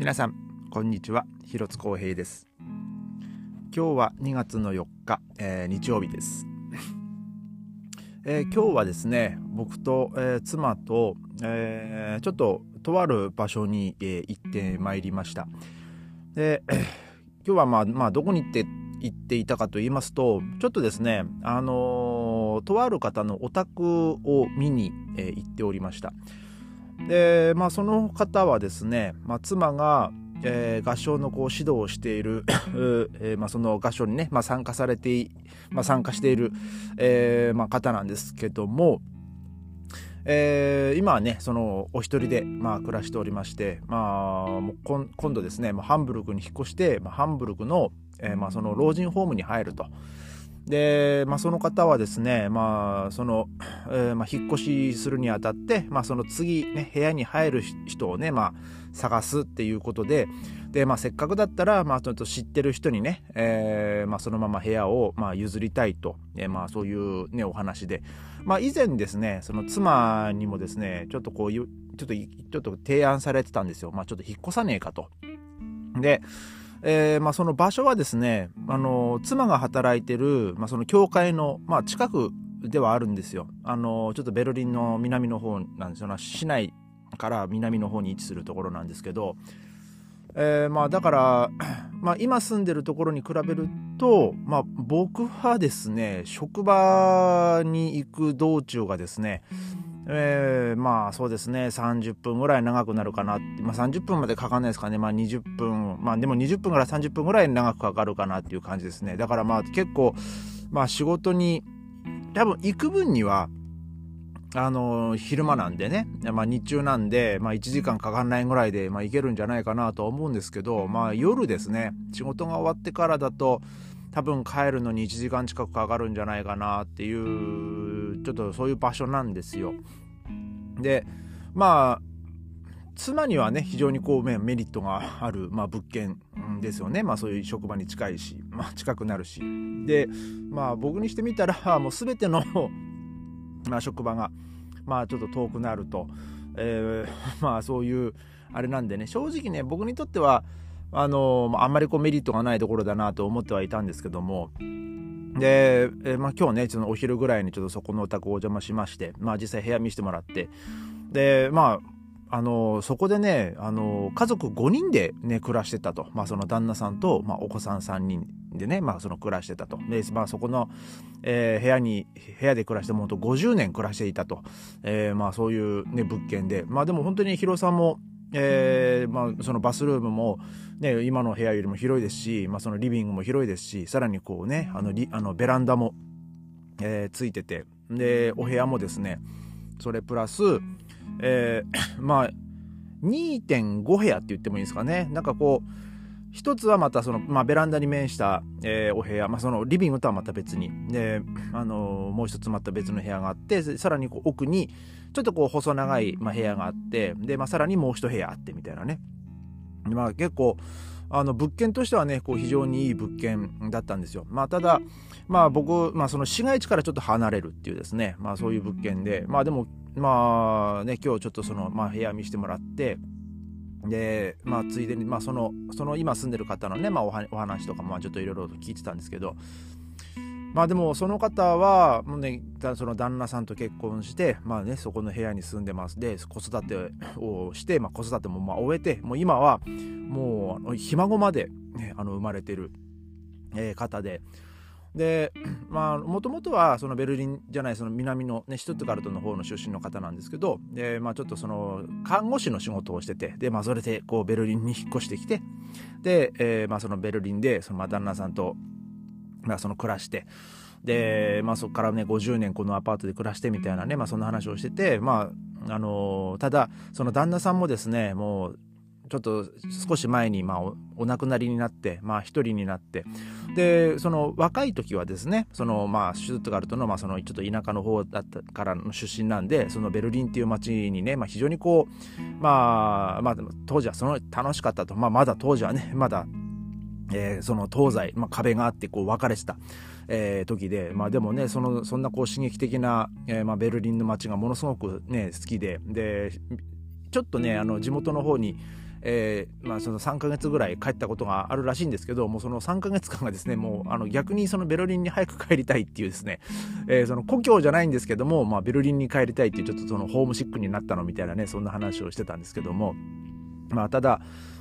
皆さんこんにちは。広津光平です。今日は2月の4日、えー、日曜日です、えー、今日はですね僕と、えー、妻と、えちょっととある場所に、え行ってまいりました。で今日はまあまあどこに行って行っていたかと言いますとちょっとですねあのとある方のお宅を見に、え行っておりました。で、まあ、その方はですね、まあ、妻が、えー、合唱のこう指導をしている えー、まあ、その合唱にね、まあ、参加されて、まあ、参加している、えーまあ、方なんですけども、えー、今はねそのお一人で、まあ、暮らしておりまして、まあ、もう今度ですね、まあ、ハンブルクに引っ越して、まあ、ハンブルクの,、えーまあ、その老人ホームに入ると。で、まあ、その方はですね、まあそのえー、まあ、引っ越しするにあたって、まあ、その次、ね、部屋に入る人をね、まあ、探すっていうことでで、まあ、せっかくだったら、まあ、ちょっと知ってる人にね、えーまあ、そのまま部屋を、まあ、譲りたいと、えーまあ、そういう、ね、お話で、まあ、以前ですねその妻にもですねちょっとこうちょっとちょっと提案されてたんですよ、まあ、ちょっと引っ越さねえかと。でえーまあ、その場所はですね、あの妻が働いてる、まあ、その教会の、まあ、近くではあるんですよ。あのちょっとベルリンの南の方なんですよね市内から南の方に位置するところなんですけど、えーまあ、だから、まあ、今住んでるところに比べると、まあ、僕はですね職場に行く道中がですね、えー、まあそうですね。30分ぐらい長くなるかなって、まあ、30分までかかんないですかね。まあ20分。まあでも20分から30分ぐらい長くかかるかなっていう感じですね。だからまあ結構まあ仕事に多分行く分にはあの昼間なんでね、まあ、日中なんで、まあ、1時間かかんないぐらいで、まあ、行けるんじゃないかなと思うんですけど、まあ、夜ですね。仕事が終わってからだと多分帰るのに1時間近くかかるんじゃないかなっていうちょっとそういう場所なんですよ。でまあ妻にはね非常にこうメリットがある、まあ、物件ですよね、まあ、そういう職場に近いし、まあ、近くなるし。でまあ僕にしてみたら もう全てのまあ、職場がまあちょっと遠くなると、えー、まあそういうあれなんでね正直ね僕にとってはあのあんまりこうメリットがないところだなと思ってはいたんですけどもで、えー、まあ、今日ねそのお昼ぐらいにちょっとそこのお宅お邪魔しまして、まあ、実際部屋見せてもらって。でまああのそこでねあの家族5人でね暮らしてたと、まあ、その旦那さんと、まあ、お子さん3人でね、まあ、その暮らしてたと。で、まあ、そこの、えー、部屋に部屋で暮らしてもほんと50年暮らしていたと、えー、まあ、そういう、ね、物件で。まあでも本当に広さんもえーまあ、そのバスルームも、ね、今の部屋よりも広いですし、まあ、そのリビングも広いですしさらにこうねあのリあのベランダも、えー、ついててでお部屋もですねそれプラス、えー、まあ2.5部屋って言ってもいいですかね。なんかこう一つはまたその、まあ、ベランダに面した、えー、お部屋、まあ、そのリビングとはまた別に。で、あのー、もう一つまた別の部屋があってさらにこう奥にちょっとこう細長い、まあ、部屋があってで、まあ、さらにもう一部屋あってみたいなね、まあ、結構あの物件としてはねこう非常にいい物件だったんですよ。まあ、ただ、まあ、僕、まあ、その市街地からちょっと離れるっていうですね、まあ、そういう物件で。まあでもまあね今日ちょっとその、まあ、部屋見せてもらってでまあついでに、まあ、そのその今住んでる方のね、まあ、お話とかもちょっといろいろと聞いてたんですけどまあでもその方はもうねその旦那さんと結婚してまあねそこの部屋に住んでますで子育てをして、まあ、子育てもまあ終えてもう今はもうひ孫まで、ね、あの生まれてる、え、方で。でまあもともとはそのベルリンじゃないその南の、ね、シュトゥットガルトの方の出身の方なんですけどで、まあ、ちょっとその看護師の仕事をしててで、まあ、それでこうベルリンに引っ越してきてで、えーまあ、そのベルリンでその旦那さんと、まあ、その暮らしてで、まあ、そこからね50年このアパートで暮らしてみたいなね、まあ、そんな話をしてて、まああのー、ただその旦那さんもですねもうちょっと少し前にまあお亡くなりになってまあ一人になってでその若い時はですねそのまあシュツットガルトのまあそのちょっと田舎の方だったからの出身なんでそのベルリンっていう街にね、まあ、非常にこうまあまあ当時はその楽しかったと、まあ、まだ当時はねまだえー、その東西、まあ、壁があってこう分かれてた、えー、時で、まあ、でもねそのそんなこう刺激的な、えーまあ、ベルリンの街がものすごくね好きででちょっとねあの地元の方にえー、まあ、その3ヶ月ぐらい帰ったことがあるらしいんですけどもうその3ヶ月間がですねもうあの逆にそのベルリンに早く帰りたいっていうですね、えー、その故郷じゃないんですけども、まあ、ベルリンに帰りたいっていうちょっとそのホームシックになったのみたいなねそんな話をしてたんですけどもまあただ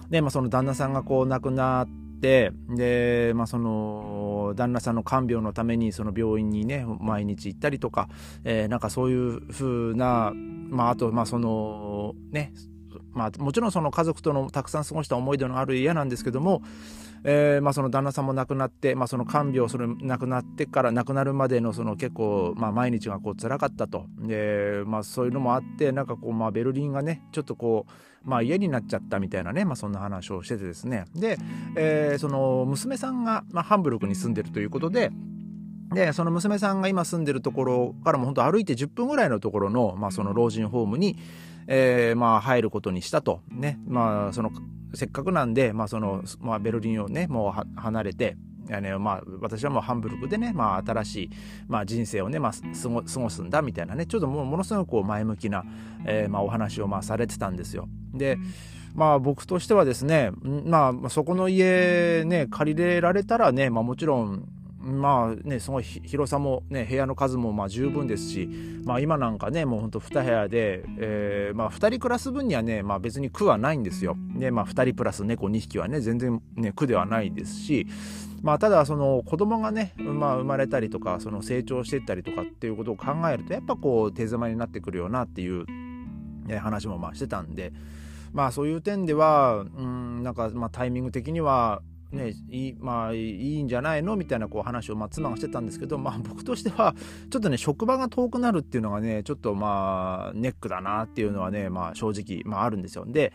ね、まあ、その旦那さんがこう亡くなってで、まあ、その旦那さんの看病のためにその病院にね毎日行ったりとか、えー、なんかそういう風な、まあ、あとまあそのねまあ、もちろんその家族とのたくさん過ごした思い出のある家なんですけども、えーまあ、その旦那さんも亡くなって、まあ、その看病それ亡くなってから亡くなるまでのその結構、まあ、毎日がこう辛かったと。で、まあ、そういうのもあってなんかこう、まあ、ベルリンがねちょっとこう、まあ、家になっちゃったみたいなね、まあ、そんな話をしててですね。で、えー、その娘さんが、まあ、ハンブルクに住んでるということででその娘さんが今住んでるところからも本当歩いて10分ぐらいのところの,、まあその老人ホームに、えー、まあ入ることにしたと。ね。まあそのせっかくなんで、まあそのまあ、ベルリンをねもう離れてあのまあ、私はもうハンブルクでね、まあ、新しい、まあ、人生をね、まあ、過ご過ごすんだみたいなね。ちょっともうものすごく前向きな、えーまあ、お話をまあされてたんですよ。でまあ僕としてはですね、まあ、そこの家ね借りれられたらね、まあ、もちろんまあねすごい広さもね部屋の数もまあ十分ですし、まあ、今なんかねもうほんと2部屋で、えー、まあ、2人暮らす分にはね、まあ、別に苦はないんですよ。でまあ、2人プラス猫2匹はね全然ね苦ではないですし、まあ、ただその子供がね、まあ、生まれたりとかその成長していったりとかっていうことを考えるとやっぱこう手狭になってくるよなっていう、ね、話もまあしてたんで。まあそういう点では、うん、なんかまあタイミング的にはね、いいまあいいんじゃないの？みたいなこう話をまあ妻がしてたんですけど、まあ、僕としてはちょっとね職場が遠くなるっていうのがねちょっとまあネックだなっていうのはね、まあ、正直、まあ、あるんですよ。で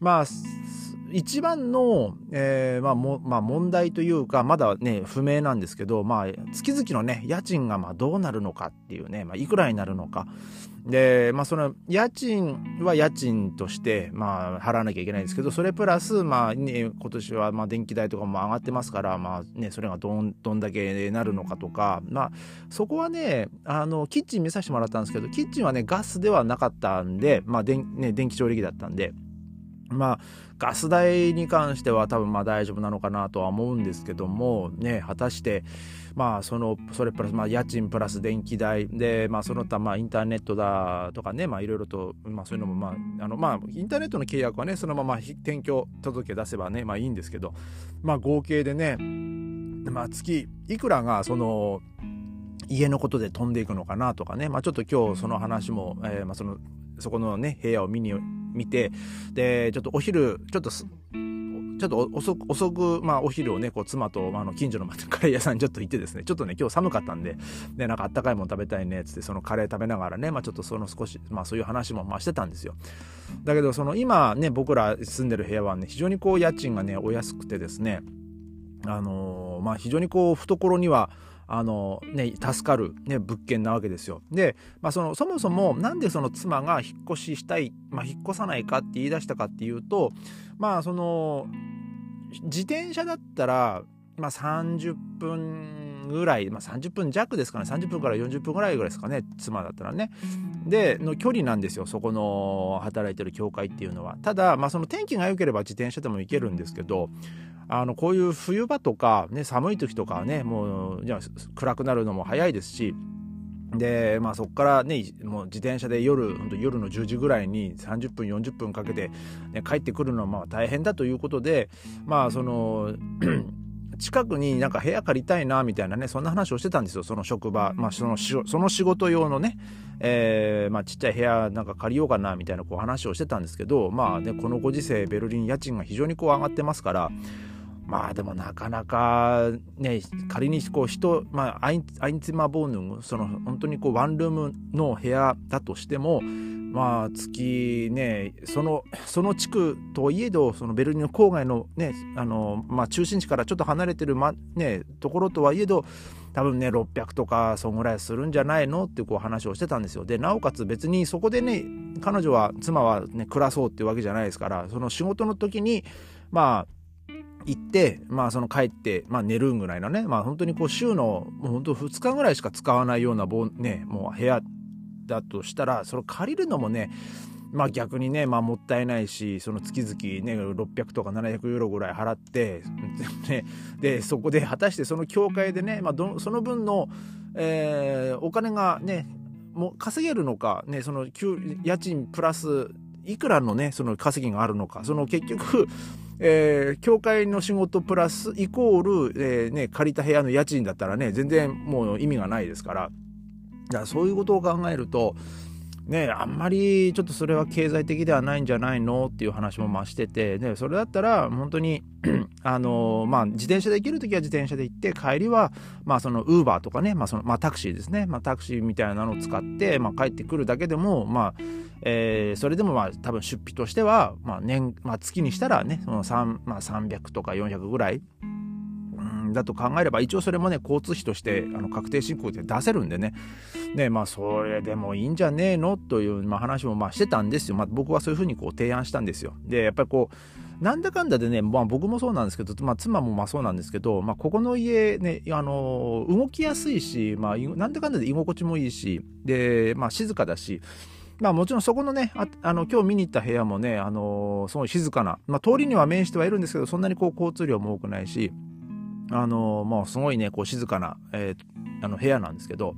まあ一番の、えーまあもまあ、問題というかまだね不明なんですけど、まあ、月々のね家賃がまあどうなるのかっていうね、まあ、いくらになるのかで、まあ、その家賃は家賃として、まあ、払わなきゃいけないんですけどそれプラス、まあね、今年はまあ電気代とかも上がってますから、まあね、それがどんどんだけなるのかとか、まあ、そこはねあのキッチン見させてもらったんですけどキッチンはねガスではなかったんで、まあ電ね、電気調理器だったんで。まあガス代に関しては多分まあ大丈夫なのかなとは思うんですけどもね果たしてまあそのそれプラスまあ家賃プラス電気代でまあその他まあインターネットだとかねまあいろいろとまあそういうのもまああのまあインターネットの契約はねそのまま転居届け出せばねまあいいんですけどまあ合計でねまあ月いくらがその家のことで飛んでいくのかなとかね、まあ、ちょっと今日その話も、えー、まあそのそこのね部屋を見に見てでちょっとお昼ちょっとちょっと遅く、まあ、お昼をね、こう、妻と、まあ、の、近所のカレー屋さんに ちょっと行ってですね、ちょっとね、今日寒かったんで、ね、なんかあったかいもの食べたいね、つって、そのカレー食べながらね、まあ、ちょっとその少し、まあ、そういう話も、まあ、してたんですよ。だけど、その、今ね、僕ら住んでる部屋はね、非常にこう、家賃がね、お安くてですね、あのー、まあ、非常にこう、懐には、あのね、助かる、ね、物件なわけですよ。で、まあ、そのそもそもなんでその妻が引っ越ししたい、まあ、引っ越さないかって言い出したかっていうとまあその自転車だったら、まあ、30分ぐらい、まあ、30分弱ですかね30分から40分ぐらいぐらいですかね妻だったらね。での距離なんですよそこの働いてる教会っていうのは。ただ、まあ、その天気が良ければ自転車でも行けるんですけどあのこういう冬場とか、ね、寒い時とかはねもうじゃ暗くなるのも早いですしでまあそこからねもう自転車で夜本当夜の10時ぐらいに30分40分かけて、ね、帰ってくるのはまあ大変だということでまあその 近くになんか部屋借りたいなみたいなねそんな話をしてたんですよその職場、まあ、そのその仕事用のね、えーまあ、ちっちゃい部屋なんか借りようかなみたいなこう話をしてたんですけどまあねこのご時世ベルリン家賃が非常にこう上がってますからまあでもなかなかね仮にこう人、まあ、アインツマボーヌその本当にこうワンルームの部屋だとしてもまあ月ねそのその地区といえどそのベルリンの郊外のねあの、まあ、中心地からちょっと離れてる、まね、ところとはいえど多分ね600とかそんぐらいするんじゃないのってこう話をしてたんですよ。でなおかつ別にそこでね彼女は妻はね暮らそうっていうわけじゃないですからその仕事の時にまあ行って、まあその帰って、まあ寝るぐらいのね、まあ本当にこう週の、もう本当2日ぐらいしか使わないようなね、もう部屋だとしたら、それ借りるのもね、まあ逆にね、まあもったいないし、その月々ね、600とか700ユーロぐらい払って、ね、で、そこで果たしてその教会でね、まあどその分の、えー、お金がね、もう稼げるのか、ね、その家賃プラスいくらのね、その稼ぎがあるのか、その結局、えー、教会の仕事プラスイコール、えー、ね、借りた部屋の家賃だったらね、全然もう意味がないですから、だからそういうことを考えると、ね、あんまりちょっとそれは経済的ではないんじゃないのっていう話も増してて、ね、それだったら本当に あのまあ、自転車で行ける時は自転車で行って帰りは、まあ、そのウーバーとかね、まあそのまあ、タクシーですね、まあ、タクシーみたいなのを使って、まあ、帰ってくるだけでも、まあえー、それでもまあ多分出費としては、まあ年まあ、月にしたらねその3、まあ、300とか400ぐらいだと考えれば一応それもね交通費としてあの確定申告で出せるんでね。ねまあそれでもいいんじゃねえの？という、まあ、話もまあしてたんですよ、まあ、僕はそういうふうにこう提案したんですよ。でやっぱりこうなんだかんだでね、まあ、僕もそうなんですけど、まあ、妻もまあそうなんですけど、まあ、ここの家ね、あの動きやすいし、まあ、なんだかんだで居心地もいいしで、まあ、静かだしまあもちろんそこのね、ああの今日見に行った部屋もね、あのー、すごい静かな、まあ通りには面してはいるんですけど、そんなにこう交通量も多くないし、あのもうすごいねこう静かな、えー、あの部屋なんですけど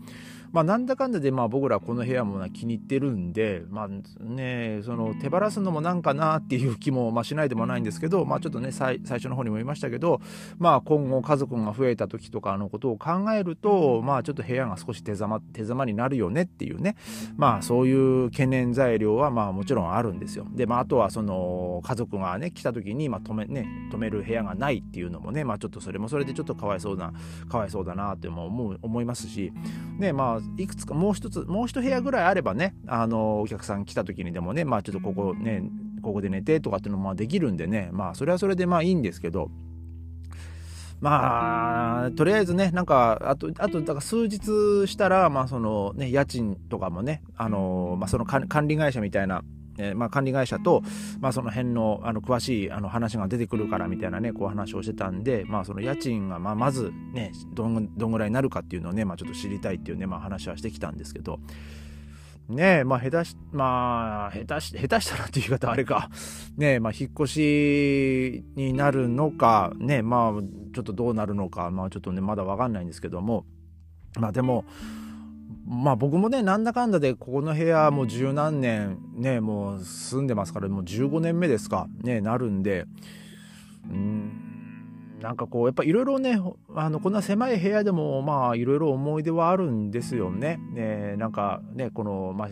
まあ、なんだかんだでまあ僕らこの部屋も気に入ってるんで、まあね、その手放すのもなんかなっていう気もまあしないでもないんですけど、まあ、ちょっとね最初の方にも言いましたけど、まあ、今後家族が増えた時とかのことを考えると、まあ、ちょっと部屋が少し手ざま手ざまになるよねっていうね、まあ、そういう懸念材料はまあもちろんあるんですよ。で、まあ、あとはその家族がね来た時にまあ止め,、ね、止める部屋がないっていうのもね、まあ、ちょっとそれもそれでちょっとかわいそうなかわいそうだなっても思う思いますし、ねまあ、いくつかもう一つもう一部屋ぐらいあればねあのお客さん来た時にでもねまあちょっとここねここで寝てとかっていうのもできるんでねまあそれはそれでまあいいんですけど。まあとりあえずねなんかあとあとだから数日したらまあそのね家賃とかもねあのまあその管理会社みたいなえー、まあ、管理会社と、まあ、その辺のあの詳しいあの話が出てくるからみたいなねこう話をしてたんで、まあ、その家賃がまあまずねどんどんぐらいになるかっていうのをね、まあ、ちょっと知りたいっていうね、まあ、話はしてきたんですけど。ねえ、まあ、下手し、まあ、下手し、下手したらっていう言い方あれか。ねえ、まあ、引っ越しになるのか、ねえまあ、ちょっとどうなるのか、まあ、ちょっとね、まだわかんないんですけども、まあ、でも、まあ僕もねなんだかんだでここの部屋もう十何年ねもう住んでますからもう15年目ですかねなるんでうんなんかこうやっぱいろいろねあのこんな狭い部屋でもまあいろいろ思い出はあるんですよね。ねなんかねこの、まあ、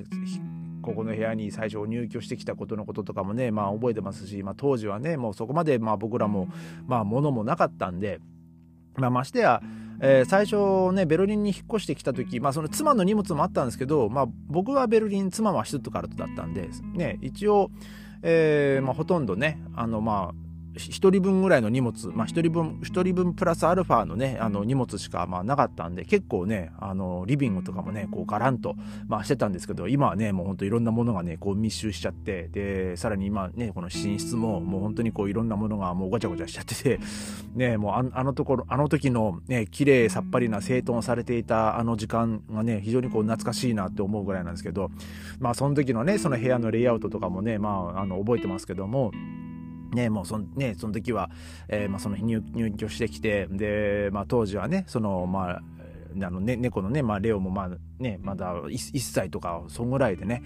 ここの部屋に最初入居してきたことのこととかもねまあ覚えてますし、まあ、当時はねもうそこまでまあ僕らもまあ物もなかったんで、まあ、ましてやえー、最初ねベルリンに引っ越してきた時、まあ、その妻の荷物もあったんですけど、まあ、僕はベルリン妻はシュットカルトだったんで、ね、一応、えーまあ、ほとんどねあのまあ1人分ぐらいの荷物、まあ、1人分1人分プラスアルファのねあの荷物しかまあなかったんで結構ねあのリビングとかもねこうガランと、まあ、してたんですけど今はねもうほんといろんなものがねこう密集しちゃってでさらに今ねこの寝室ももう本当にこういろんなものがもうごちゃごちゃしちゃっててねもうあのところあの時のね綺麗さっぱりな整頓されていたあの時間がね非常にこう懐かしいなって思うぐらいなんですけどまあその時のねその部屋のレイアウトとかもねまああの覚えてますけどもね、もうそのね、その時は、えーまあ、その入入居してきてで、まあ、当時はねその、まああのね、猫のね、まあ、レオもまあ、ね、まだ 1, 1歳とかそんぐらいでね。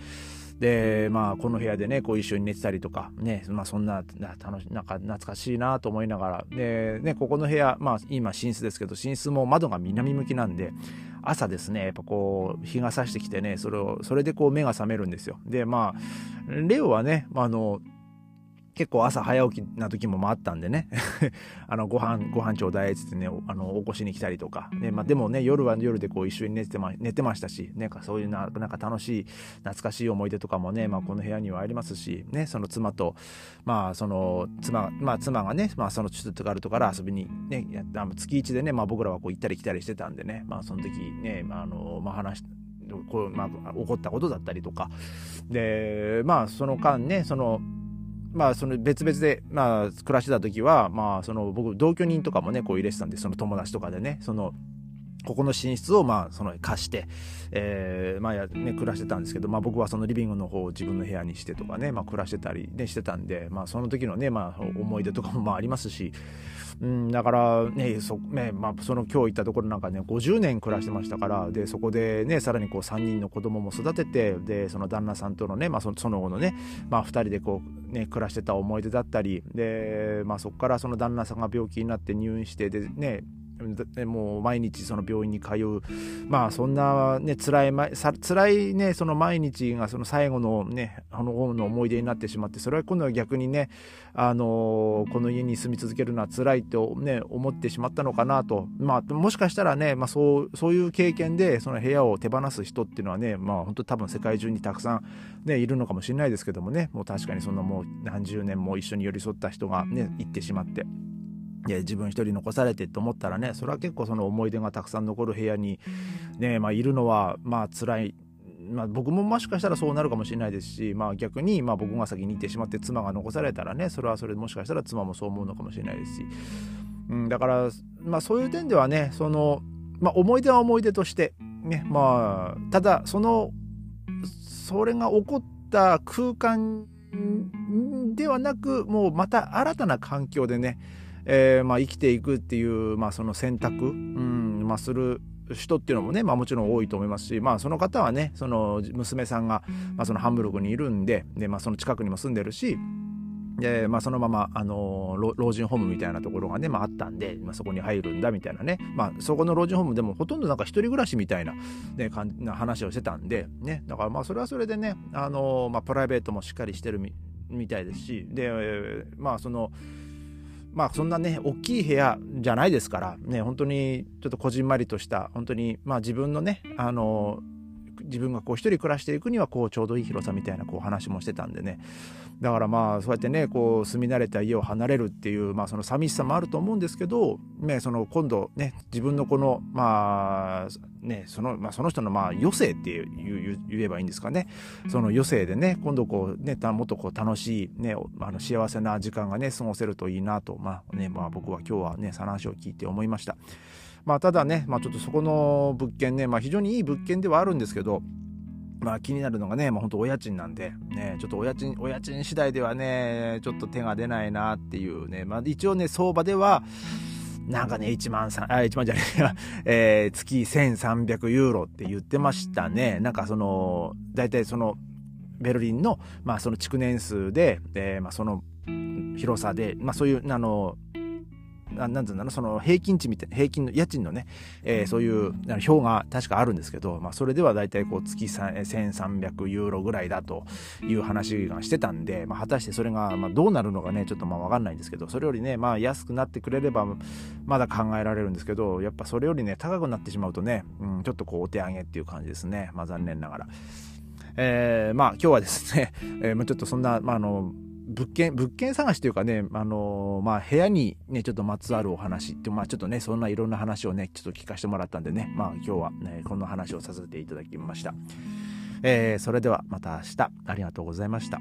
でまあこの部屋でねこう一緒に寝てたりとかねまあそんな楽しなんか懐かしいなと思いながら。でねここの部屋まあ今寝室ですけど寝室も窓が南向きなんで朝ですねやっぱこう日が差してきてねそれをそれでこう目が覚めるんですよ。でまあレオはね、まあ、あの結構朝早起きな時もあったんでね。あのご飯ご飯ちょうだいっつってねあの起こしに来たりとか、ねまあ、でもね夜は夜でこう一緒に寝てま寝てましたし、ね、そういうななんか楽しい懐かしい思い出とかもね、まあ、この部屋にはありますし、ね、その妻と、まあ、その妻,、まあ、妻がね、まあ、そのチュットガルトから遊びに、ね、月1でね、まあ、僕らはこう行ったり来たりしてたんでね、まあ、その時ね、まああのまあ、話こう、まあ、起こったことだったりとか。でまあその間ねそのまあその別々でまあ暮らしてた時はまあその僕同居人とかもねこう入れてたんでその友達とかでねそのここの寝室をまあその貸して、えー、まあね暮らしてたんですけど、まあ、僕はそのリビングの方を自分の部屋にしてとかね、まあ、暮らしてたり、ね、してたんで、まあ、その時のね、まあ、思い出とかもまあありますし、うん、だからねそ,、ねまあ、その今日行ったところなんかね50年暮らしてましたからでそこでねさらにこう3人の子供も育ててでその旦那さんとのね、まあ、その後のね、まあ、2人でこう、ね、暮らしてた思い出だったりで、まあ、そこからその旦那さんが病気になって入院してでねもう毎日その病院に通う。まあそんなね辛い辛いねその毎日がその最後のねあのの思い出になってしまってそれは今度は逆にねあのこの家に住み続けるのは辛いとね思ってしまったのかなと。まあもしかしたらね、まあ、そうそういう経験でその部屋を手放す人っていうのはねまあ本当多分世界中にたくさんねいるのかもしれないですけどもね。もう確かにそんなもう何十年も一緒に寄り添った人がね行ってしまって。で自分一人残されてと思ったらねそれは結構その思い出がたくさん残る部屋にね、まあ、いるのはまあ辛い。まあ、僕ももしかしたらそうなるかもしれないですし、まあ、逆にまあ僕が先に行ってしまって妻が残されたらねそれはそれでもしかしたら妻もそう思うのかもしれないですし、うん、だから、まあ、そういう点ではねその、まあ、思い出は思い出としてねまあただそのそれが起こった空間ではなくもうまた新たな環境でねえーまあ、生きていくっていう、まあ、その選択、うん。まあ、する人っていうのもね、まあ、もちろん多いと思いますし、まあ、その方はねその娘さんが、まあ、そのハンブルクにいるんでで、まあ、その近くにも住んでるしで、まあ、そのまま、あの老人ホームみたいなところがね、まあ、あったんで、まあ、そこに入るんだみたいなね、まあ、そこの老人ホームでもほとんどなんか一人暮らしみたいな,、ね、かんな話をしてたんで、ね、だからまあそれはそれでね、あのまあ、プライベートもしっかりしてるみみたいですしでまあそのまあそんなね大きい部屋じゃないですからね本当にちょっとこじんまりとした本当にまあ自分のねあの自分がこう一人暮らしていくにはこうちょうどいい広さみたいなこう話もしてたんでねだからまあそうやってねこう住み慣れた家を離れるっていう、まあ、その寂しさもあると思うんですけど、ね、その今度ね自分のこのまあねその,、まあ、その人のまあ余生っていう言えばいいんですかねその余生でね今度こうねもっとこう楽しい、ね、あの幸せな時間がね過ごせるといいなと、まあねまあ、僕は今日はねその話を聞いて思いました。まあ、ただね、まあ、ちょっとそこの物件ね、まあ、非常にいい物件ではあるんですけど、まあ気になるのがね、まあ本当お家賃なんで、ね、ちょっとお家賃、お家賃次第ではね、ちょっと手が出ないなっていうね、まあ一応ね、相場では、なんかね、1万3、あ、1万じゃねえや、えー、月1300ユーロって言ってましたね。なんかその、大体その、ベルリンの、まあその築年数で、えー、まあその広さで、まあそういう、あの、なんつうんだろうその平均値みたいな平均の家賃のね、えー、そういう表が確かあるんですけど、まあ、それでは大体こう月1300ユーロぐらいだという話がしてたんで、まあ、果たしてそれがまあどうなるのかねちょっとまあ分かんないんですけどそれよりねまあ安くなってくれればまだ考えられるんですけどやっぱそれよりね高くなってしまうとね、うん、ちょっとこうお手上げっていう感じですね。まあ残念ながら。えー、まあ今日はですね、えー、ちょっとそんな、まあ、あの物件、物件探しというかね、あのー、まあ、部屋にね、ちょっとまつわるお話って、まあ、ちょっとね、そんないろんな話をね、ちょっと聞かせてもらったんでね、まあ、今日はね、こんな話をさせていただきました。えー、それではまた明日、ありがとうございました。